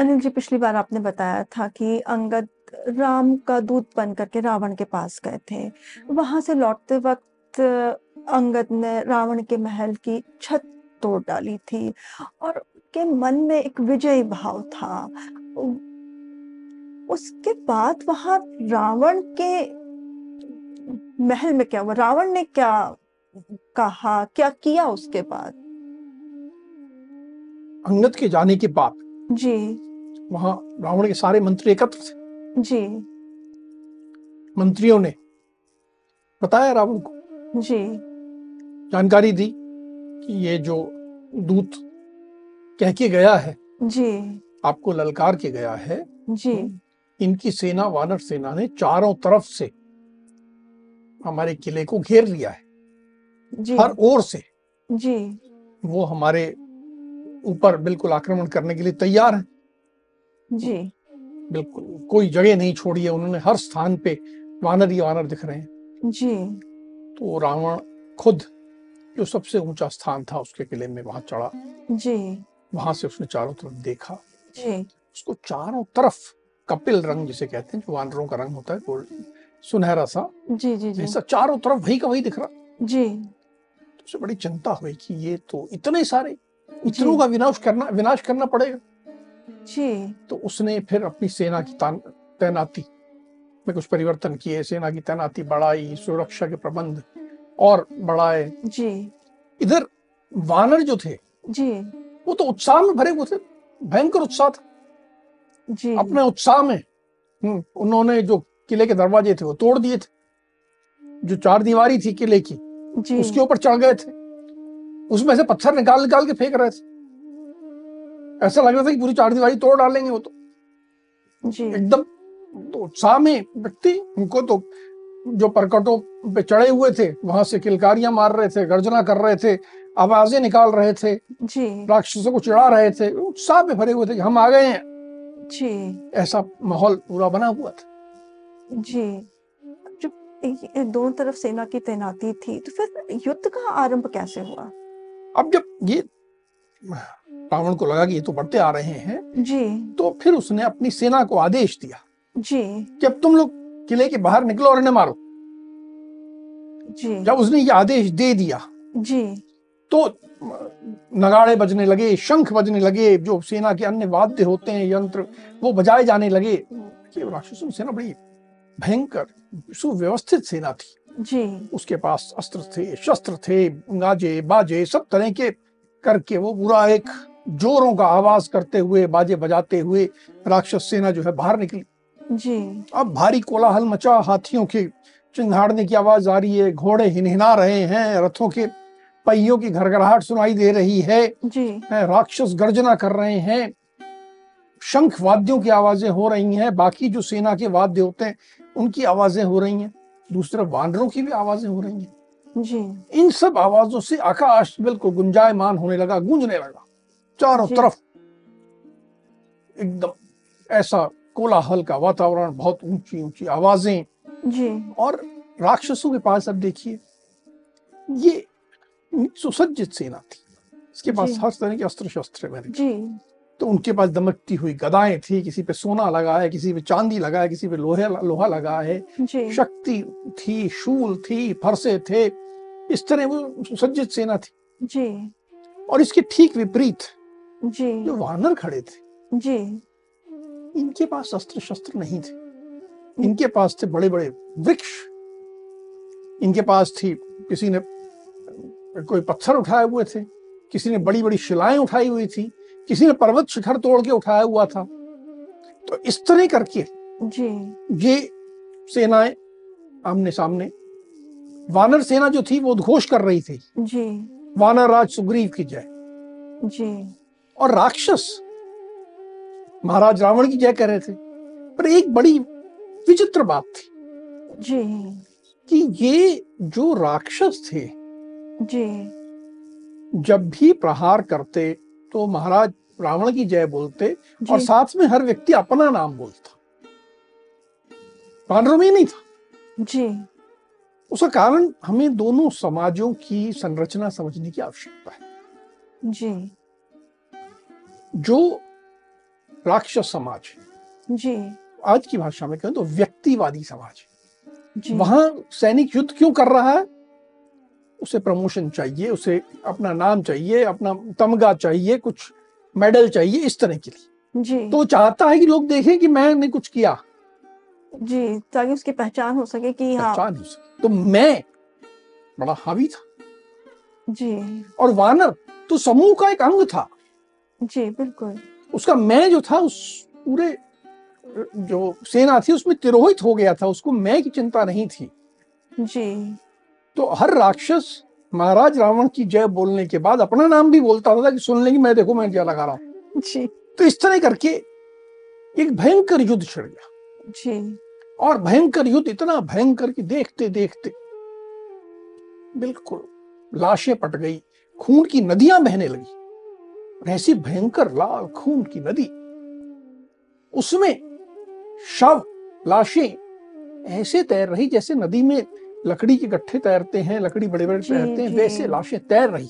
अनिल जी पिछली बार आपने बताया था कि अंगद राम का दूत बन करके रावण के पास गए थे। वहाँ से लौटते वक्त अंगद ने रावण के महल की छत तोड़ डाली थी और के मन में एक विजयी भाव था। उसके बाद वहाँ रावण के महल में क्या हुआ? रावण ने क्या कहा? क्या किया उसके बाद? अंगद के जाने के बाद जी। वहाँ रावण के सारे मंत्री एकत्र थे। जी। मंत्रियों ने बताया रावण को। जी। जानकारी दी कि ये जो दूत कह के गया है जी। आपको ललकार के गया है। जी। इनकी सेना वानर सेना ने चारों तरफ़ से हमारे किले को घेर लिया है। जी। हर ओर से जी। वो हमारे ऊपर बिल्कुल आक्रमण करने के लिए तैयार है। जी। बिल्कुल कोई जगह नहीं छोड़ी है उन्होंने हर स्थान पे वानर ही वानर दिख रहे हैं। जी। तो रावण खुद जो सबसे ऊँचा स्थान था उसके किले में वहाँ चढ़ा। जी। वहाँ से उसने चारों तरफ़ देखा। जी। उसको चारों तरफ़ कपिल रंग जिसे कहते हैं जो वानरों का रंग होता है गोल्ड सुनहरा सा जी जी जी। ऐसा चारों तरफ़ वही का वही दिख रहा। जी। तो उसे बड़ी चिंता हुई कि ये तो इतने सारे इतनों का विनाश करना विनाश करना पड़ेगा। जी। तो उसने फिर अपनी सेना की तैनाती में कुछ परिवर्तन किए। सेना की तैनाती बढ़ाई सुरक्षा के प्रबंध और बढ़ाए। जी। इधर वानर जो थे जी। वो तो उत्साह में भरे हुए थे। भयंकर उत्साह था। जी। अपने उत्साह में हम्म, उन्होंने जो किले के दरवाजे थे वो तोड़ दिए थे। जो चार दीवारी थी किले की जी। उसके ऊपर चढ़ गए थे। उसमें से पत्थर निकाल निकाल के फेंक रहे थे। ऐसा लग रहा था कि पूरी चार दीवारी तोड़ डालेंगे वो तो। जी। एकदम तो उत्साह में व्यक्ति उनको तो जो परकटों पे चढ़े हुए थे वहाँ से किलकारियाँ मार रहे थे गर्जना कर रहे थे आवाज़ें निकाल रहे थे जी। राक्षसों को चिढ़ा रहे थे उत्साह में भरे हुए थे कि हम आ गए हैं। जी। ऐसा माहौल पूरा बना हुआ था। जी। जब दोनों तरफ़ सेना की तैनाती थी तो फिर युद्ध का आरंभ कैसे हुआ? अब जब ये रावण को लगा कि ये तो बढ़ते आ रहे हैं। जी। तो फिर उसने अपनी सेना को आदेश दिया। जी। कि अब तुम लोग किले के बाहर निकलो और इन्हें मारो। जी। जब उसने ये आदेश दे दिया जी। तो नगाड़े बजने लगे शंख बजने लगे जो सेना के अन्य वाद्य होते हैं यंत्र वो बजाए जाने लगे। कि राक्षसों सेना बड़ी भयंकर सुव्यवस्थित सेना थी। जी। उसके पास अस्त्र थे शस्त्र थे गाजे बाजे सब तरह के करके वो पूरा एक जोरों का आवाज़ करते हुए बाजे बजाते हुए राक्षस सेना जो है बाहर निकली। जी। अब भारी कोलाहल मचा हाथियों के चिंगाड़ने की आवाज़ आ रही है घोड़े हिनहिना रहे हैं रथों के पहियों की घरघराहट सुनाई दे रही है। जी। राक्षस गर्जना कर रहे हैं। शंख वाद्यों की आवाज़ें हो रही हैं बाकी जो सेना के वाद्य होते हैं उनकी आवाज़ें हो रही हैं। दूसरे वानरों की भी आवाज़ें हो रही हैं। जी। इन सब आवाजों से आकाश बिल्कुल गुंजायमान होने लगा गूंजने लगा। चारों। तरफ़ एकदम ऐसा कोलाहल का वातावरण बहुत ऊँची ऊँची आवाज़ें। जी। और राक्षसों के पास अब देखिए ये सुसज्जित सेना थी। इसके पास हर तरह के अस्त्र शस्त्र जी। तो उनके पास दमकती हुई गदाएँ थी किसी पे सोना लगा है किसी पे चांदी लगा है किसी पे लोहे लोहा लगा है। शक्ति थी शूल थी फरसे थे। इस तरह वो सुसज्जित सेना थी। जी। और इसके ठीक विपरीत जी। जो वानर खड़े थे। जी। इनके पास अस्त्र शस्त्र नहीं थे। इनके पास थे बड़े बड़े वृक्ष। इनके पास थी किसी ने कोई पत्थर उठाए हुए थे किसी ने बड़ी बड़ी शिलाएँ उठाई हुई थी किसी ने पर्वत शिखर तोड़ के उठाया हुआ था। तो इस तरह करके जी। ये सेनाएँ आमने सामने वानर सेना जो थी वो उद्घोष कर रही थी। जी। वानर राज सुग्रीव की जय। जी। और राक्षस। महाराज रावण की जय कर रहे थे पर एक बड़ी विचित्र बात थी जी। कि ये जो राक्षस थे जी। जब भी प्रहार करते तो महाराज रावण की जय बोलते और साथ में हर व्यक्ति अपना नाम बोलता। वानरों में नहीं था। जी। उसका कारण हमें दोनों समाजों की संरचना समझने की आवश्यकता है। जी। जो राक्षस समाज जी। आज की भाषा में कहें तो व्यक्तिवादी समाज जी। वहाँ सैनिक युद्ध क्यों कर रहा है? उसे प्रमोशन चाहिए उसे अपना नाम चाहिए अपना तमगा चाहिए कुछ मेडल चाहिए इस तरह के लिए। जी। तो चाहता है कि लोग देखें कि मैंने कुछ किया। जी ताकि उसकी पहचान हो सके कि हाँ। पहचान हो सके। तो मैं बड़ा हावी था। जी। और वानर तो समूह का एक अंग था। जी बिल्कुल। उसका मैं जो था उस पूरे जो सेना थी उसमें तिरोहित हो गया था। उसको मैं की चिंता नहीं थी। जी। तो हर राक्षस महाराज रावण की जय बोलने के बाद अपना नाम भी बोलता था कि सुन लेंगे मैं देखो मैं क्या लगा रहा हूँ। जी। तो इस तरह करके एक भयंकर युद्ध छिड़ गया। जी। और भयंकर युद्ध इतना भयंकर कि देखते देखते बिल्कुल लाशें पट गई खून की नदियाँ बहने लगी। ऐसी भयंकर लाल खून की नदी। उसमें शव लाशें ऐसे तैर रही जैसे नदी में लकड़ी के गट्ठे तैरते हैं लकड़ी बड़े बड़े तैरते हैं वैसे लाशें तैर रही।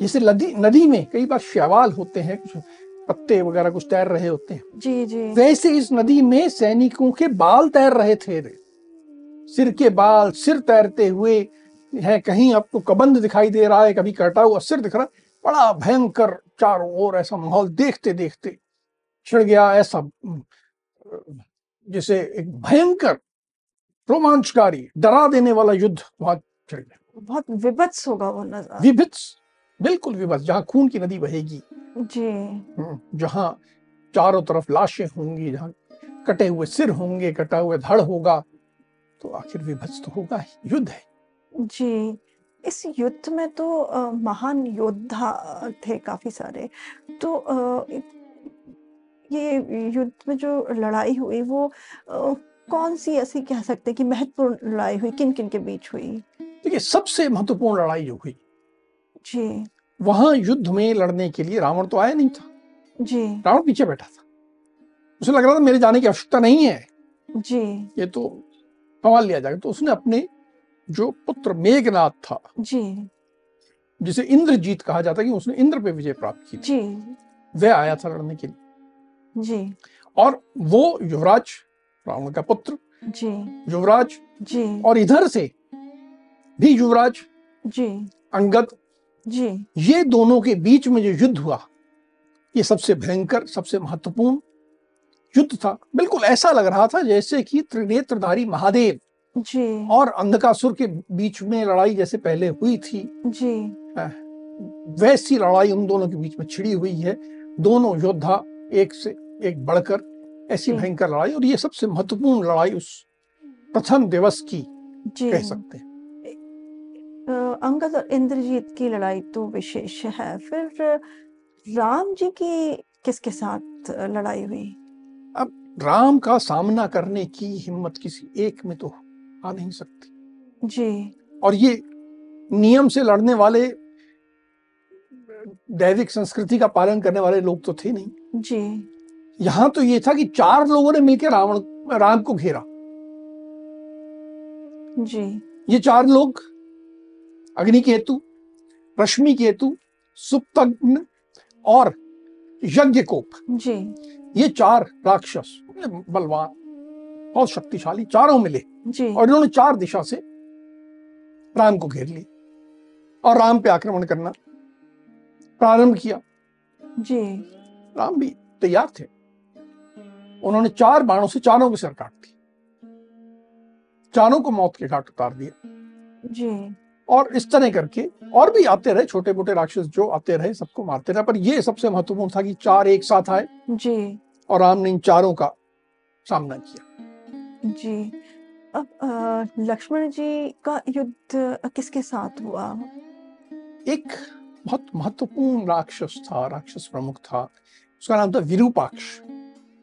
जैसे नदी नदी में कई बार शैवाल होते हैं कुछ पत्ते वगैरह कुछ तैर रहे होते हैं। जी जी। वैसे इस नदी में सैनिकों के बाल तैर रहे थे। सिर के बाल सिर तैरते हुए है कहीं आपको कबंध दिखाई दे रहा है कभी कटा हुआ सिर दिख रहा है बड़ा भयंकर चारों ओर ऐसा माहौल देखते देखते छिड़ गया ऐसा जैसे एक भयंकर रोमांचकारी डरा देने वाला युद्ध वहाँ छिड़ गया। बहुत विभत्स होगा वो नज़ारा। विभित्स बिल्कुल विभत्स जहाँ खून की नदी बहेगी। जी। जहाँ चारों तरफ़ लाशें होंगी जहाँ कटे हुए सिर होंगे कटा हुआ धड़ होगा तो आखिर विभत्स तो होगा ही युद्ध है। जी। इस युद्ध में तो अ, महान योद्धा थे काफ़ी सारे। तो अ, ये युद्ध में जो लड़ाई हुई वो अ, कौन सी ऐसी कह सकते हैं कि महत्वपूर्ण लड़ाई हुई? किन किन के बीच हुई? देखिए सबसे महत्वपूर्ण लड़ाई जो हुई जी। वहाँ युद्ध में लड़ने के लिए रावण तो आया नहीं था। जी। रावण पीछे बैठा था। उसे लग रहा था मेरे जाने की आवश्यकता नहीं है। जी। ये तो संभाल लिया जाएगा तो उसने अपने जो पुत्र मेघनाथ था जी। जिसे इंद्रजीत कहा जाता है कि उसने इंद्र पे विजय प्राप्त की जी। वह आया था लड़ने के लिए। जी। और वो युवराज रावण का पुत्र जी। युवराज जी। और इधर से भी युवराज जी। अंगद जी। ये दोनों के बीच में जो युद्ध हुआ ये सबसे भयंकर सबसे महत्वपूर्ण युद्ध था। बिल्कुल ऐसा लग रहा था जैसे कि त्रिनेत्रधारी महादेव जी। और अंधकासुर के बीच में लड़ाई जैसे पहले हुई थी। जी। वैसी लड़ाई उन दोनों के बीच में छिड़ी हुई है। दोनों योद्धा एक से एक बढ़कर ऐसी भयंकर लड़ाई और ये सबसे महत्वपूर्ण लड़ाई उस प्रथम दिवस की जी। कह सकते हैं। अंगद और इंद्रजीत की लड़ाई तो विशेष है। फिर राम जी की किसके साथ लड़ाई हुई? अब राम का सामना करने की हिम्मत किसी एक में तो आ नहीं सकती। जी। और ये नियम से लड़ने वाले दैविक संस्कृति का पालन करने वाले लोग तो थे नहीं। जी। यहाँ तो ये था कि चार लोगों ने मिलकर रावण राम को घेरा। जी। ये चार लोग अग्नि केतु रश्मि केतु सुप्तग्न और यज्ञकोप। जी। ये चार राक्षस बलवान बहुत शक्तिशाली चारों मिले। और इन्होंने चार दिशा से राम को घेर लिया और राम पे आक्रमण करना प्रारंभ किया। जी। राम भी तैयार थे। उन्होंने चार बाणों से चारों के सिर काट दिए चारों को मौत के घाट उतार दिया। जी। और इस तरह करके और भी आते रहे छोटे मोटे राक्षस जो आते रहे सबको मारते रहे। पर ये सबसे महत्वपूर्ण था कि चार एक साथ आए जी। और राम ने इन चारों का सामना किया। जी। अब लक्ष्मण जी का युद्ध किसके साथ हुआ? एक बहुत महत्वपूर्ण राक्षस था राक्षस प्रमुख था। उसका नाम था विरूपाक्ष।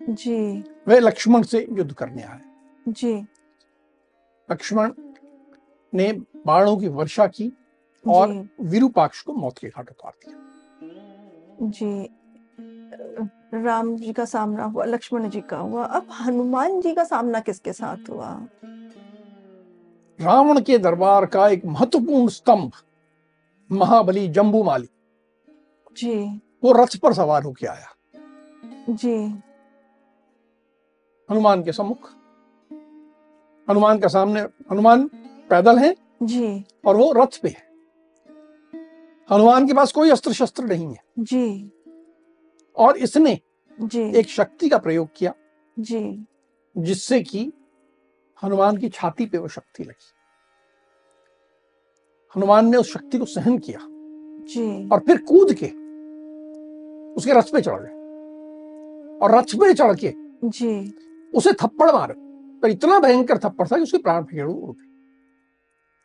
जी। वह लक्ष्मण से युद्ध करने आए जी। लक्ष्मण ने बाणों की वर्षा की और विरूपाक्ष को मौत के घाट उतार दिया। जी। राम जी का सामना हुआ लक्ष्मण जी का हुआ। अब हनुमान जी का सामना किसके साथ हुआ? रावण के दरबार का एक महत्वपूर्ण स्तंभ महाबली जम्बूमाली। जी। वो रथ पर सवार होके आया। जी। हनुमान के सम्मुख। हनुमान का सामने हनुमान पैदल है जी। और वो रथ पे है। हनुमान के पास कोई अस्त्र शस्त्र नहीं है। जी। और इसने जी। एक शक्ति का प्रयोग किया। जी। जिससे कि हनुमान की छाती पे वो शक्ति लगी। हनुमान ने उस शक्ति को सहन किया। जी। और फिर कूद के उसके रथ पे चढ़ गए। और रथ पे चढ़ के जी। उसे थप्पड़ मारे। पर इतना भयंकर थप्पड़ था कि उसके प्राण फेड़ उड़ गए।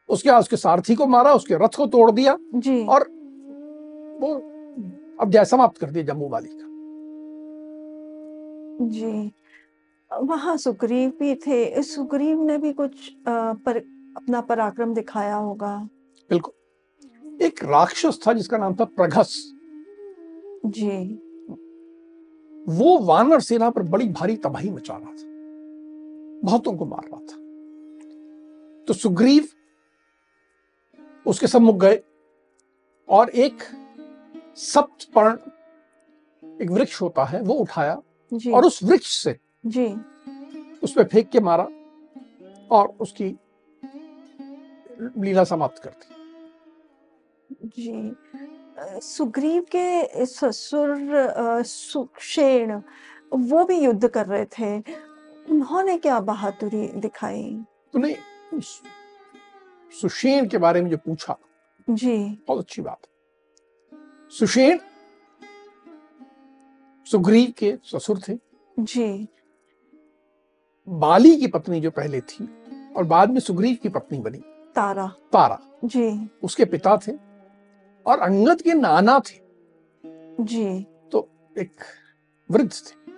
उसके बाद उसके सारथी को मारा उसके रथ को तोड़ दिया जी। और वो अध्याय समाप्त कर दिया जम्मू वाली का। जी। वहाँ सुग्रीव भी थे। सुग्रीव ने भी कुछ अ, पर अपना पराक्रम दिखाया होगा। बिल्कुल। एक राक्षस था जिसका नाम था प्रघस। जी। वो वानर सेना पर बड़ी भारी तबाही मचा रहा था। बहुतों को मार रहा था। तो सुग्रीव उसके सम्मुख गए और एक सप्तपर्ण एक वृक्ष होता है वो उठाया जी। और उस वृक्ष से जी। उस पर फेंक के मारा और उसकी लीला समाप्त कर दी। जी। सुग्रीव के ससुर सुषेण वो भी युद्ध कर रहे थे। उन्होंने क्या बहादुरी दिखाई? तूने सुषेण के बारे में जो पूछा जी। बहुत अच्छी बात। सुषेण। सुग्रीव के ससुर थे। जी। बाली की पत्नी जो पहले थी और बाद में सुग्रीव की पत्नी बनी। तारा। तारा। जी। उसके पिता थे और अंगद के नाना थे। जी। तो एक वृद्ध थे।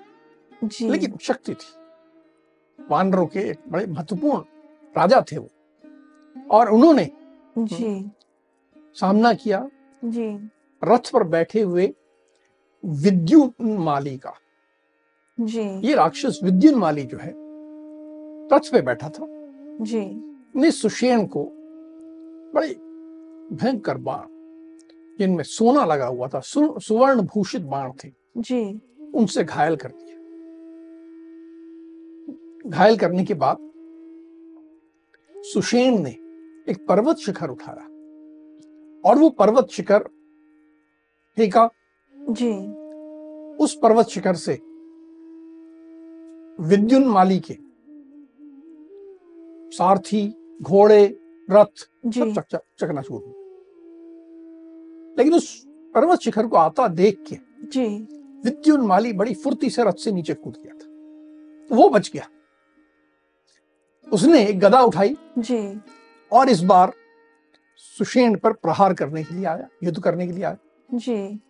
जी। लेकिन शक्ति थी। वानरों के एक बड़े महत्वपूर्ण राजा थे वो। और उन्होंने जी। सामना किया। जी। रथ पर बैठे हुए विद्युन माली का जी। ये राक्षस विद्युन माली जो है रथ पे बैठा था। जी। ने सुषेण को बड़े भयंकर बाण जिनमें सोना लगा हुआ था सु- सुवर्ण भूषित बाण थे जी। उनसे घायल कर दिया। घायल करने के बाद सुषेण ने एक पर्वत शिखर उठाया और वो पर्वत शिखर फेंका जी। उस पर्वत शिखर से विद्युन माली के सारथी घोड़े रथ सब चक चक चकनाचूर हुए। लेकिन उस पर्वत शिखर को आता देख के जी। विद्युन माली बड़ी फुर्ती से रथ से नीचे कूद गया था। वो बच गया। उसने एक गदा उठाई जी। और इस बार सुषेण पर प्रहार करने के लिए आया युद्ध करने के लिए आया। जी।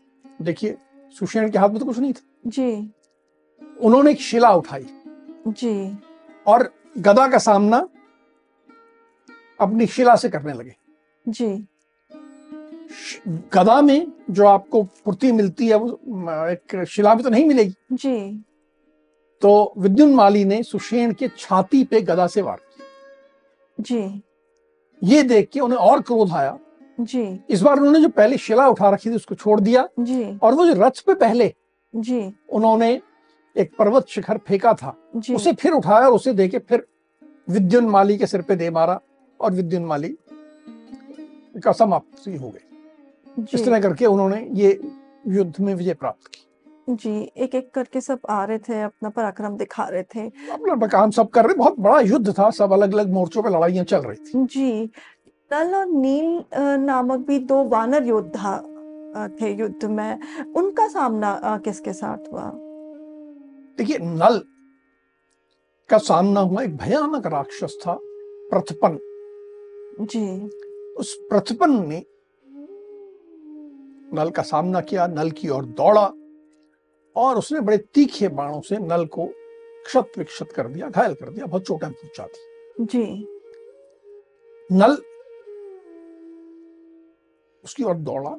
देखिए सुषेण के हाथ में तो कुछ नहीं था। जी। उन्होंने एक शिला उठाई। जी। और गदा का सामना अपनी शिला से करने लगे। जी। गदा में जो आपको फुर्ती मिलती है वो एक शिला में तो नहीं मिलेगी। जी। तो विद्युन माली ने सुषेण के छाती पे गदा से वार किया। जी। ये देख के उन्हें और क्रोध आया। जी। इस बार उन्होंने जो पहले शिला उठा रखी थी उसको छोड़ दिया। जी। और वो जो रथ पे पहले जी। उन्होंने एक पर्वत शिखर फेंका था जी। उसे फिर उठाया और उसे देके फिर विद्युन माली के सिर पे दे मारा और विद्युन माली का समाप्ति हो गई। इस तरह करके उन्होंने ये युद्ध में विजय प्राप्त की। जी एक एक करके सब आ रहे थे अपना पराक्रम दिखा रहे थे। अपना काम सब कर रहे बहुत बड़ा युद्ध था सब अलग अलग मोर्चों पे लड़ाइयाँ चल रही थी। जी नल और नील नामक भी दो वानर योद्धा थे युद्ध में। उनका सामना किसके साथ हुआ? देखिए नल का सामना हुआ एक भयानक राक्षस था प्रथपन। जी। उस प्रथपन ने नल का सामना किया नल की ओर दौड़ा और उसने बड़े तीखे बाणों से नल को क्षत विक्षत कर दिया घायल कर दिया बहुत चोटें पहुँचा थी जी। नल उसकी ओर दौड़ा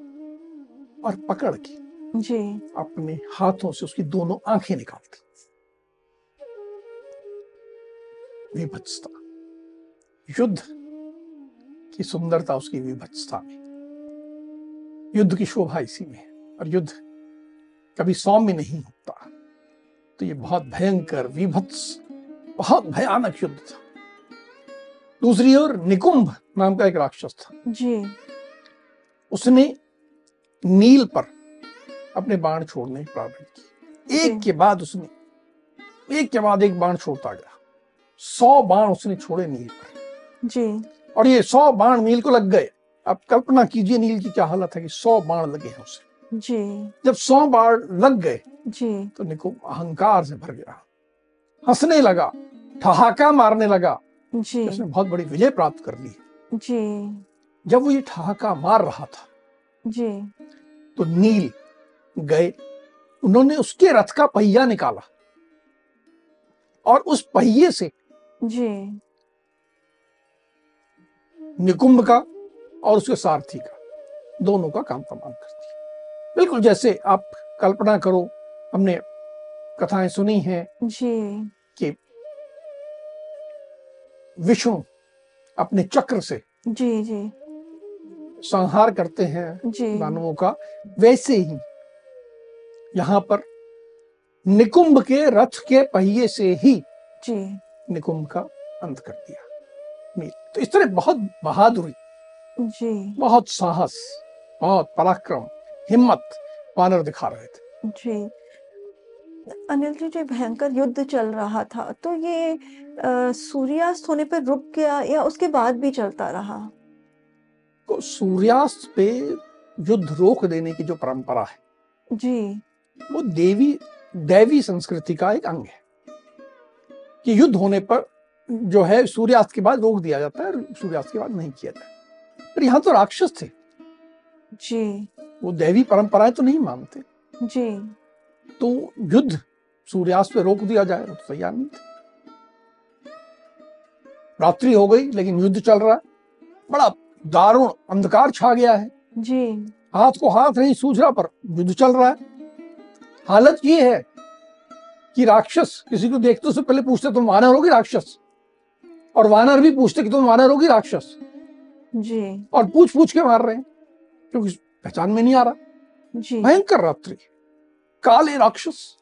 और पकड़ के। जी। अपने हाथों से उसकी दोनों आँखें निकाल दी। विभत्सता। युद्ध की सुंदरता उसकी विभत्सता में। युद्ध की शोभा इसी में है। और युद्ध कभी सौम्य नहीं होता। तो ये बहुत भयंकर विभत्स बहुत भयानक युद्ध था। दूसरी ओर निकुंभ नाम का एक राक्षस था। जी। उसने नील पर अपने बाण छोड़ने प्रारंभ किए एक के बाद उसने एक के बाद एक बाण छोड़ता गया। सौ बाण उसने छोड़े नील पर। जी। और ये सौ बाण नील को लग गए। अब कल्पना कीजिए नील की क्या हालत है कि सौ बाण लगे हैं उसे। जी। जब सौ बाण लग गए जी। तो निकुंभ अहंकार से भर गया। हंसने लगा ठहाका मारने लगा। जी। उसने बहुत बड़ी विजय प्राप्त कर ली। जी। जब वो ये ठहाका मार रहा था जी। तो नील गए। उन्होंने उसके रथ का पहिया निकाला और उस पहिए से जी। निकुंभ का और उसके सारथी का दोनों का काम तमाम कर दिया। बिल्कुल जैसे आप कल्पना करो हमने कथाएँ सुनी हैं जी। कि विष्णु अपने चक्र से जी जी। संहार करते हैं जी। दानवों का वैसे ही यहाँ पर निकुंभ के रथ के पहिए से ही जी। निकुंभ का अंत कर दिया। तो इस तरह बहुत बहादुरी जी। बहुत साहस बहुत पराक्रम हिम्मत वानर दिखा रहे थे। जी। अनिल जी जो भयंकर युद्ध चल रहा था तो ये सूर्यास्त होने पर रुक गया या उसके बाद भी चलता रहा? तो सूर्यास्त पे युद्ध रोक देने की जो परंपरा है जी। वो देवी दैवी संस्कृति का एक अंग है कि युद्ध होने पर जो है सूर्यास्त के बाद रोक दिया जाता है और सूर्यास्त के बाद नहीं किया जाता पर यहाँ तो राक्षस थे। जी। वो दैवी परंपराएँ तो नहीं मानते। जी। तो युद्ध सूर्यास्त पे रोक दिया जाए तो तैयार नहीं थे। रात्रि हो गई लेकिन युद्ध चल रहा है। बड़ा दारुण अंधकार छा गया है। जी। हाथ को हाथ नहीं सूझ रहा पर युद्ध चल रहा है। हालत ये है कि राक्षस किसी को देखते उससे पहले पूछते तुम वानर होगी राक्षस? और वानर भी पूछते कि तुम वानर होगी राक्षस? जी। और पूछ पूछ के मार रहे हैं क्योंकि पहचान में नहीं आ रहा। जी। भयंकर रात्रि। काले राक्षस।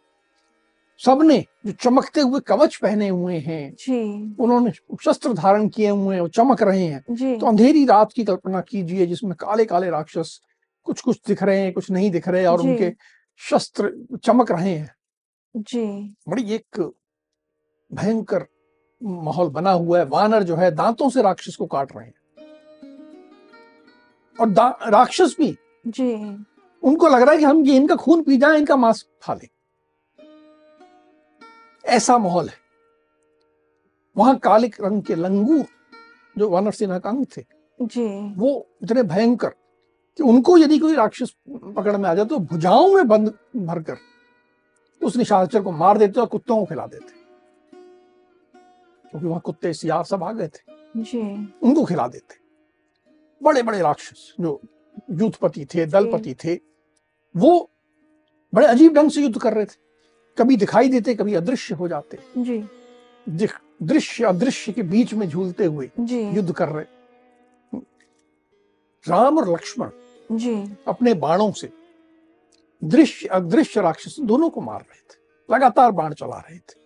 सबने जो चमकते हुए कवच पहने हुए हैं जी। उन्होंने शस्त्र धारण किए हुए हैं चमक रहे हैं। तो अंधेरी रात की कल्पना कीजिए जिसमें काले काले राक्षस कुछ कुछ दिख रहे हैं कुछ नहीं दिख रहे और उनके शस्त्र चमक रहे हैं। जी। बड़ी एक भयंकर माहौल बना हुआ है। वानर जो है दांतों से राक्षस को काट रहे हैं। और राक्षस भी जी। उनको लग रहा है कि हम ये इनका खून पी जाए इनका मांस खा लें। ऐसा माहौल है। वहाँ कालिक रंग के लंगूर जो वानर सेना का अंग थे जी। वो इतने भयंकर कि उनको यदि कोई राक्षस पकड़ में आ जाए तो भुजाओं में बंद भरकर उस निशाचर को मार देते और कुत्तों को खिला देते। क्योंकि वहाँ कुत्ते सियार सब आ गए थे। जी। उनको खिला देते। बड़े बड़े राक्षस जो युद्धपति थे दलपति थे वो बड़े अजीब ढंग से युद्ध कर रहे थे। कभी दिखाई देते कभी अदृश्य हो जाते। जी। दृश्य अदृश्य के बीच में झूलते हुए युद्ध कर रहे। राम और लक्ष्मण जी। अपने बाणों से दृश्य अदृश्य राक्षस दोनों को मार रहे थे। लगातार बाण चला रहे थे।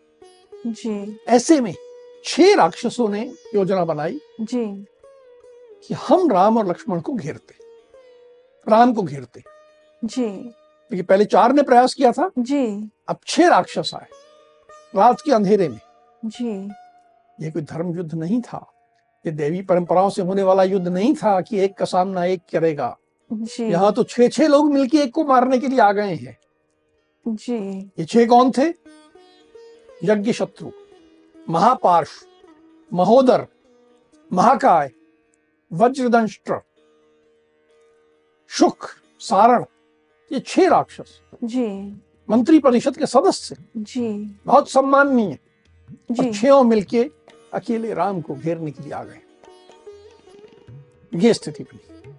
जी। ऐसे में छह राक्षसों ने योजना बनाई जी। कि हम राम और लक्ष्मण को घेरते। राम को घेरते। जी। क्योंकि पहले चार ने प्रयास किया था। जी। अब छह राक्षस आए रात के अंधेरे में। जी। ये कोई धर्म युद्ध नहीं था। ये देवी परंपराओं से होने वाला युद्ध नहीं था कि एक का सामना एक करेगा। जी। यहाँ तो छह छह लोग मिलके एक को मारने के लिए आ गए हैं। जी। ये छह कौन थे? यज्ञ शत्रु महापार्श महोदर महाकाय वज्रदंष्ट्र शुक सारण। ये छह राक्षस। जी। मंत्री परिषद के सदस्य। जी। बहुत सम्माननीय। जी। छो मिलके अकेले राम को घेरने के लिए आ गए। ये स्थिति बनी।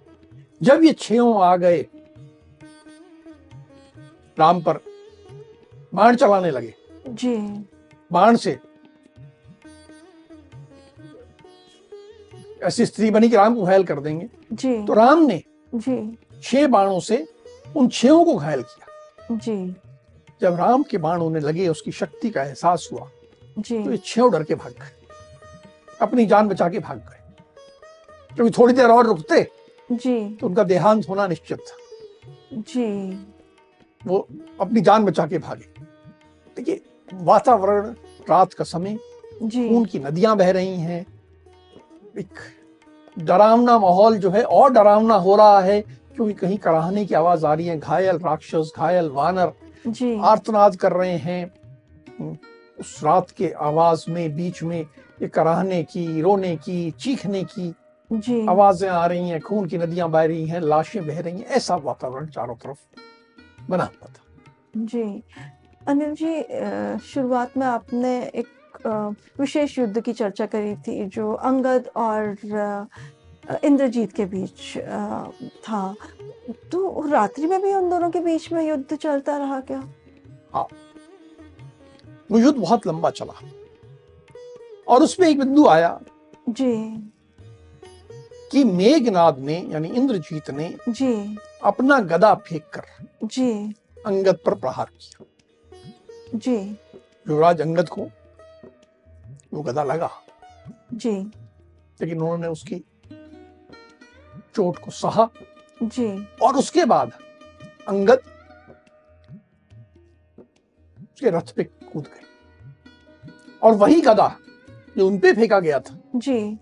जब ये छो आ गए राम पर बाण चलाने लगे। जी। बाण से ऐसी स्त्री बनी कि राम को घायल कर देंगे। जी। तो राम ने जी। छह बाणों से उन छहों को घायल किया। जी। जब राम के बाण उन्हें लगे उसकी शक्ति का एहसास हुआ जी। तो ये छह डर के भाग गए। अपनी जान बचा के भाग गए। क्योंकि थोड़ी देर और रुकते जी। तो उनका देहांत होना निश्चित था। जी। वो अपनी जान बचा के भागे। देखिए वातावरण रात का समय जी। खून की नदियाँ बह रही हैं। एक डरावना माहौल जो है और डरावना हो रहा है। क्योंकि कहीं कराहने की आवाज़ आ रही है। घायल राक्षस घायल वानर जी। आर्तनाद कर रहे हैं। हम्म, उस रात के आवाज़ में बीच में ये कराहने की रोने की चीखने की जी। आवाज़ें आ रही हैं। खून की नदियाँ बह रही हैं लाशें बह रही हैं। ऐसा वातावरण चारों तरफ़ बना हुआ था। जी। अनिल जी शुरुआत में आपने एक विशेष युद्ध की चर्चा करी थी जो अंगद और इंद्रजीत के बीच था। तो रात्रि में भी उन दोनों के बीच में युद्ध चलता रहा क्या? हाँ। वो युद्ध बहुत लंबा चला। और उसमें एक बिंदु आया जी। कि मेघनाद ने यानी इंद्रजीत ने जी। अपना गदा फेंक कर जी। अंगद पर प्रहार किया। जी। युवराज अंगद को वो गदा लगा। जी। लेकिन उन्होंने उसकी चोट को सहा जी। और उसके बाद अंगद उसके रथ पे कूद गए। और वही गदा जो उन पे फेंका गया था जी।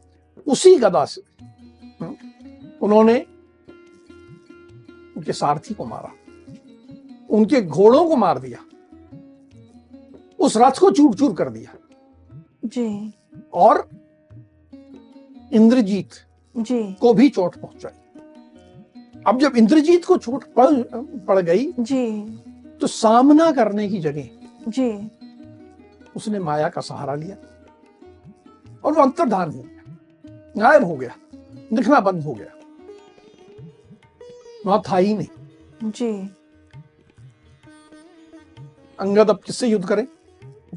उसी गदा से हम्म, उन्होंने उनके सारथी को मारा उनके घोड़ों को मार दिया उस रथ को चूर चूर कर दिया। जी। और इंद्रजीत जी। को भी चोट पहुंचाई। अब जब इंद्रजीत को चोट पड़ गई जी। तो सामना करने की जगह जी। उसने माया का सहारा लिया और वो अंतर्धान हो गया गायब हो गया दिखना बंद हो गया। वहाँ था ही नहीं। जी। अंगद अब किससे युद्ध करें?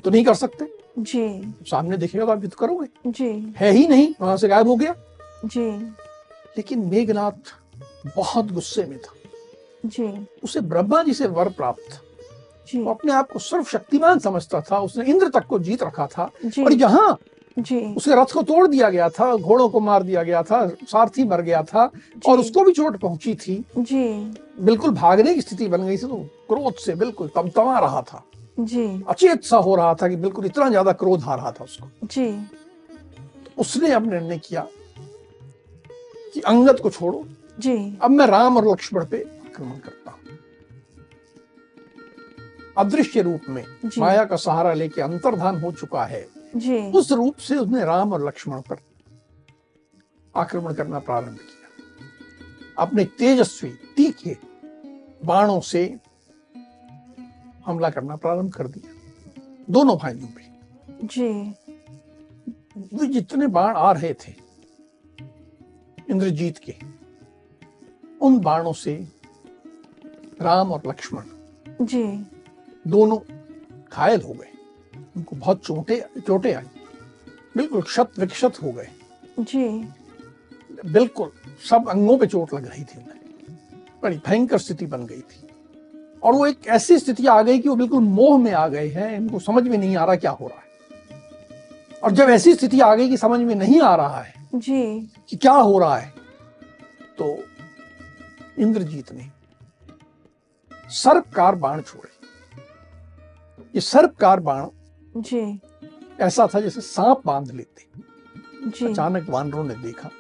तो नहीं कर सकते। जी। सामने दिखेगा तो आप युद्ध करोगे। जी। है ही नहीं वहाँ से गायब हो गया। जी। लेकिन मेघनाथ बहुत गुस्से में था। जी। उसे ब्रह्मा जी से वर प्राप्त। था जी। वो अपने आप को सर्वशक्तिमान समझता था उसने इंद्र तक को जीत रखा था। जी। और जहाँ जी। उसके रथ को तोड़ दिया गया था घोड़ों को मार दिया गया था सारथी मर गया था और उसको भी चोट पहुँची थी। जी। बिल्कुल भागने की स्थिति बन गई थी तो क्रोध से बिल्कुल तमतमा रहा था। जी। अचेत सा हो रहा था कि बिल्कुल इतना ज़्यादा क्रोध आ रहा था उसको। जी। उसने अब निर्णय किया कि अंगद को छोड़ो। जी। अब मैं राम और लक्ष्मण पे आक्रमण करता हूँ। अदृश्य रूप में माया का सहारा लेके अंतर्धान हो चुका है। जी। उस रूप से उसने राम और लक्ष्मण पर आक्रमण करना प्रारंभ किया। अपने तेजस्वी तीखे बाणों से हमला करना प्रारंभ कर दिया। दोनों भाइयों पे। जी। जितने बाण आ रहे थे इंद्रजीत के उन बाणों से राम और लक्ष्मण जी। दोनों घायल हो गए। उनको बहुत चोटे चोटें आई। बिल्कुल क्षत विक्षत हो गए। जी। बिल्कुल सब अंगों पे चोट लग रही थी उन्हें। बड़ी भयंकर स्थिति बन गई थी। और वो एक ऐसी स्थिति आ गई कि वो बिल्कुल मोह में आ गए हैं। इनको समझ में नहीं आ रहा क्या हो रहा है। और जब ऐसी स्थिति आ गई कि समझ में नहीं आ रहा है जी। कि क्या हो रहा है? तो इंद्रजीत ने सर्पकार बाण छोड़े। ये सर्पकार बाण जी। ऐसा था जैसे सांप बाँध लेते। जी। अचानक वानरों ने देखा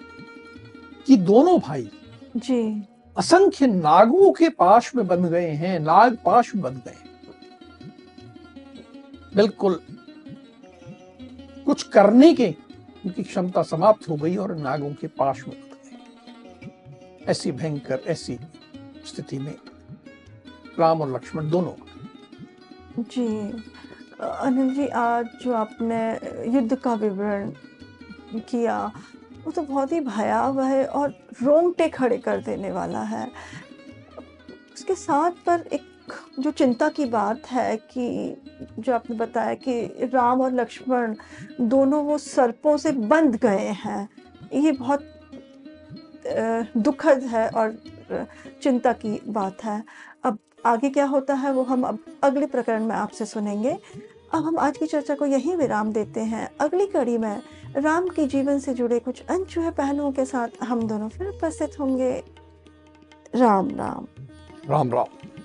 कि दोनों भाई जी। असंख्य नागों के पाश में बंध गए हैं नाग पाश में बन गए हैं। बिल्कुल कुछ करने के उनकी क्षमता समाप्त हो गई और नागों के पाश में गए ऐसी भयंकर, ऐसी स्थिति में राम और लक्ष्मण दोनों जी, अनिल जी, आज जो आपने युद्ध का विवरण किया, वो तो बहुत ही भयावह है और रोंगटे खड़े कर देने वाला है। उसके साथ पर एक जो चिंता की बात है कि जो आपने बताया कि राम और लक्ष्मण दोनों वो सर्पों से बंध गए हैं, ये बहुत दुखद है और चिंता की बात है। अब आगे क्या होता है वो हम अब अगले प्रकरण में आपसे सुनेंगे। अब हम आज की चर्चा को यहीं विराम देते हैं। अगली कड़ी में राम के जीवन से जुड़े कुछ अनछुए पहलुओं के साथ हम दोनों फिर उपस्थित होंगे। राम राम। राम राम।